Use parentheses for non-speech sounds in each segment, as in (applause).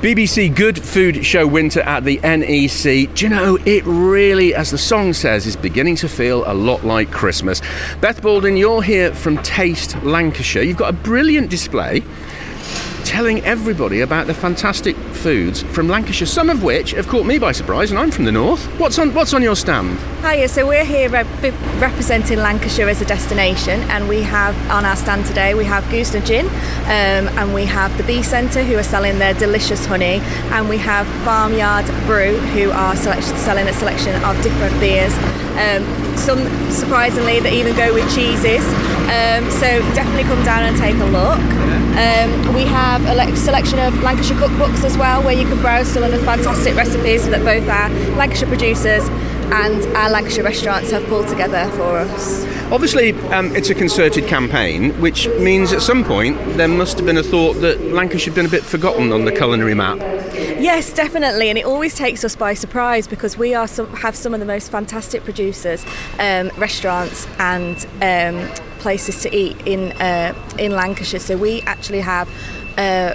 BBC Good Food Show Winter at the NEC. Do you know, it really, as the song says, is beginning to feel a lot like Christmas. Beth Baldwin, you're here from Taste Lancashire. You've got a brilliant display telling everybody about the fantastic foods from Lancashire, some of which have caught me by surprise, and I'm from the north. What's on What's on your stand? Hiya, so we're here rep- representing Lancashire as a destination, and we have on our stand today we have Goosnargh Gin, um, and we have the Bee Centre who are selling their delicious honey, and we have Farmyard Brew who are selling a selection of different beers. Um, some surprisingly that even go with cheeses. Um, so definitely come down and take a look. Um, we have a selection of Lancashire cookbooks as well, where you can browse some of the fantastic recipes that both our Lancashire producers and our Lancashire restaurants have pulled together for us. Obviously, um, it's a concerted campaign, which means at some point there must have been a thought that Lancashire had been a bit forgotten on the culinary map. Yes, definitely, and it always takes us by surprise because we are some, have some of the most fantastic producers, um, restaurants, and um, places to eat in uh, in Lancashire. So we actually have uh,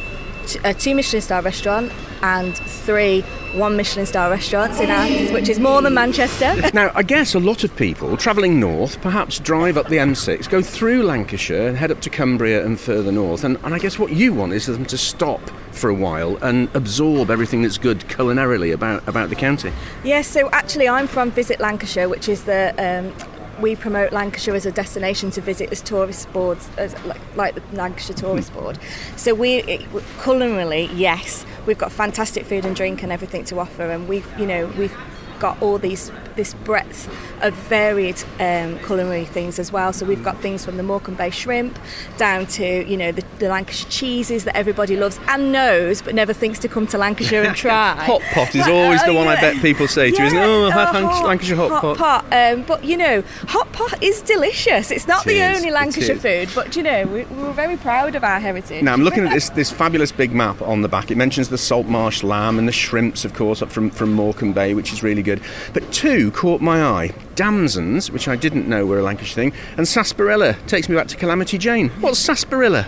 a two Michelin star restaurant and three one Michelin star restaurants in ours, which is more than Manchester. (laughs) now, I guess a lot of people travelling north perhaps drive up the M6, go through Lancashire and head up to Cumbria and further north. And, and I guess what you want is for them to stop for a while and absorb everything that's good culinarily about, about the county. Yes, so actually, I'm from Visit Lancashire, which is the um, we promote Lancashire as a destination to visit as tourist boards, as like, like the Lancashire Tourist hmm. Board. So we, it, culinarily, yes, we've got fantastic food and drink and everything to offer, and we've, you know, we've got all these this breadth of varied um, culinary things as well. So we've got things from the Morecambe Bay shrimp down to you know the, the, Lancashire cheeses that everybody loves and knows, but never thinks to come to Lancashire and (laughs) try. hot pot is always oh, the one yeah. I bet people say to, yeah. isn't it? Oh, I've had hot, Lancashire hot, hot pot. pot. Um, but you know, hot pot is delicious. It's not it the is. only Lancashire food, but you know, we, we're very proud of our heritage. Now I'm looking at (laughs) this this fabulous big map on the back. It mentions the salt marsh lamb and the shrimps, of course, up from from Morecambe Bay, which is really good. But two caught my eye damsons, which I didn't know were a Lancashire thing, and sarsaparilla takes me back to Calamity Jane. What's sarsaparilla?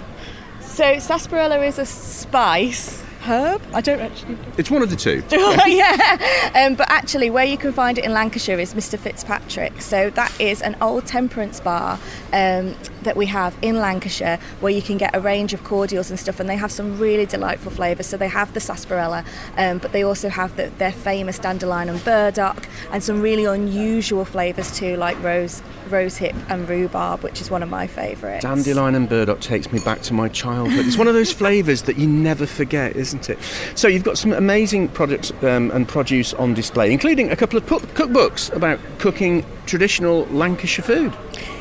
So, sarsaparilla is a spice herb. I don't actually. It's one of the two. (laughs) yeah, um, but actually, where you can find it in Lancashire is Mr Fitzpatrick. So that is an old temperance bar um, that we have in Lancashire, where you can get a range of cordials and stuff, and they have some really delightful flavours. So they have the sarsaparilla, um, but they also have the, their famous dandelion and burdock, and some really unusual flavours too, like rose rosehip and rhubarb, which is one of my favourites. Dandelion and burdock takes me back to my childhood. It's one of those flavours that you never forget, isn't it? So you've got some amazing products um, and produce on display, including a couple of cookbooks about cooking traditional Lancashire food.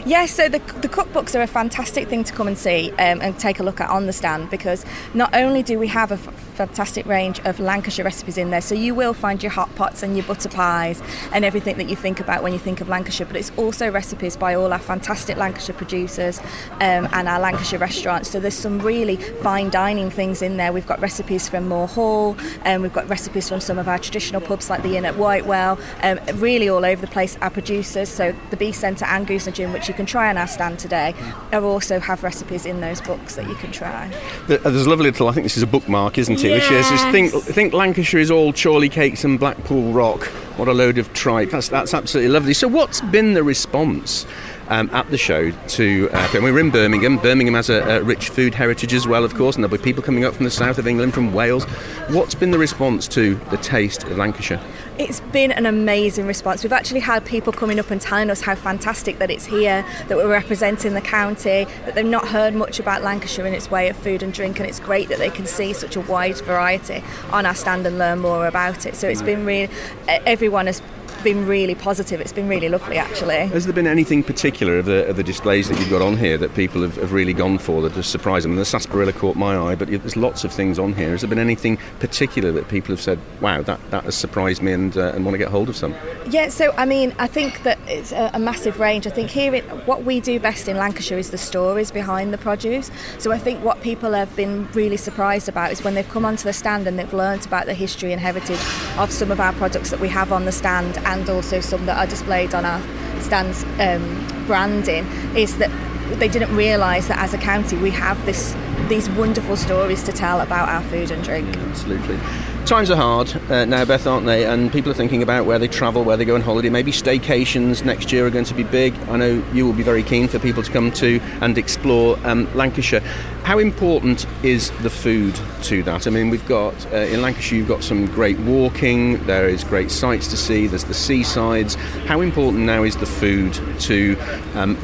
Yes, so the, the cookbooks are a fantastic thing to come and see um, and take a look at on the stand because not only do we have a f- fantastic range of Lancashire recipes in there, so you will find your hot pots and your butter pies and everything that you think about when you think of Lancashire, but it's also recipes by all our fantastic Lancashire producers um, and our Lancashire restaurants. So there's some really fine dining things in there. We've got recipes from Moor Hall, and um, we've got recipes from some of our traditional pubs like the Inn at Whitewell, um, really all over the place. Our producers, so the Bee Centre and Goosnargh Gin, which you can try on our stand today, I also have recipes in those books that you can try. Uh, there's a lovely little, I think this is a bookmark, isn't it? Yes. Which is, think, think Lancashire is all Chorley cakes and Blackpool rock. What a load of tripe. That's, that's absolutely lovely. So, what's been the response um, at the show to. Uh, and we're in Birmingham. Birmingham has a, a, rich food heritage as well, of course, and there'll be people coming up from the south of England, from Wales. What's been the response to the taste of Lancashire? It's been an amazing response. We've actually had people coming up and telling us how fantastic that it's here, that we're representing the county, that they've not heard much about Lancashire and its way of food and drink, and it's great that they can see such a wide variety on our stand and learn more about it. So it's been really, everyone has been really positive. It's been really lovely, actually. Has there been anything particular of the, of the displays that you've got on here that people have, have really gone for that has surprised them? And the sarsaparilla caught my eye, but there's lots of things on here. Has there been anything particular that people have said, wow, that, that has surprised me and, uh, and want to get hold of some? Yeah, so I mean, I think that it's a, a massive range. I think here, it, what we do best in Lancashire is the stories behind the produce. So I think what people have been really surprised about is when they've come onto the stand and they've learnt about the history and heritage of some of our products that we have on the stand and also some that are displayed on our stands um, branding, is that they didn't realise that as a county we have this these wonderful stories to tell about our food and drink. Absolutely. Times are hard uh, now, Beth, aren't they? And people are thinking about where they travel, where they go on holiday. Maybe staycations next year are going to be big. I know you will be very keen for people to come to and explore um, Lancashire. How important is the food to that? I mean, we've got uh, in Lancashire, you've got some great walking, there is great sights to see, there's the seasides. How important now is the food to um,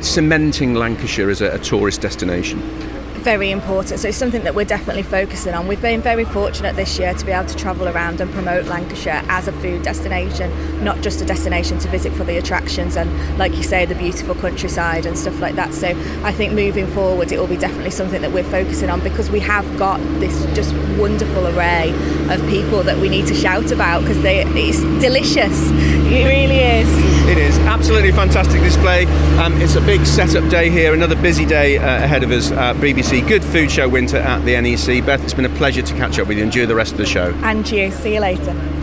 cementing Lancashire as a, a tourist destination? very important. So it's something that we're definitely focusing on. We've been very fortunate this year to be able to travel around and promote Lancashire as a food destination, not just a destination to visit for the attractions and, like you say, the beautiful countryside and stuff like that. So I think moving forward, it will be definitely something that we're focusing on because we have got this just wonderful array of people that we need to shout about because it's delicious. It really is. It is absolutely fantastic display. Um, it's a big setup day here, another busy day uh, ahead of us. Uh, BBC Good Food Show Winter at the NEC. Beth, it's been a pleasure to catch up with you. Enjoy the rest of the show. And you. See you later.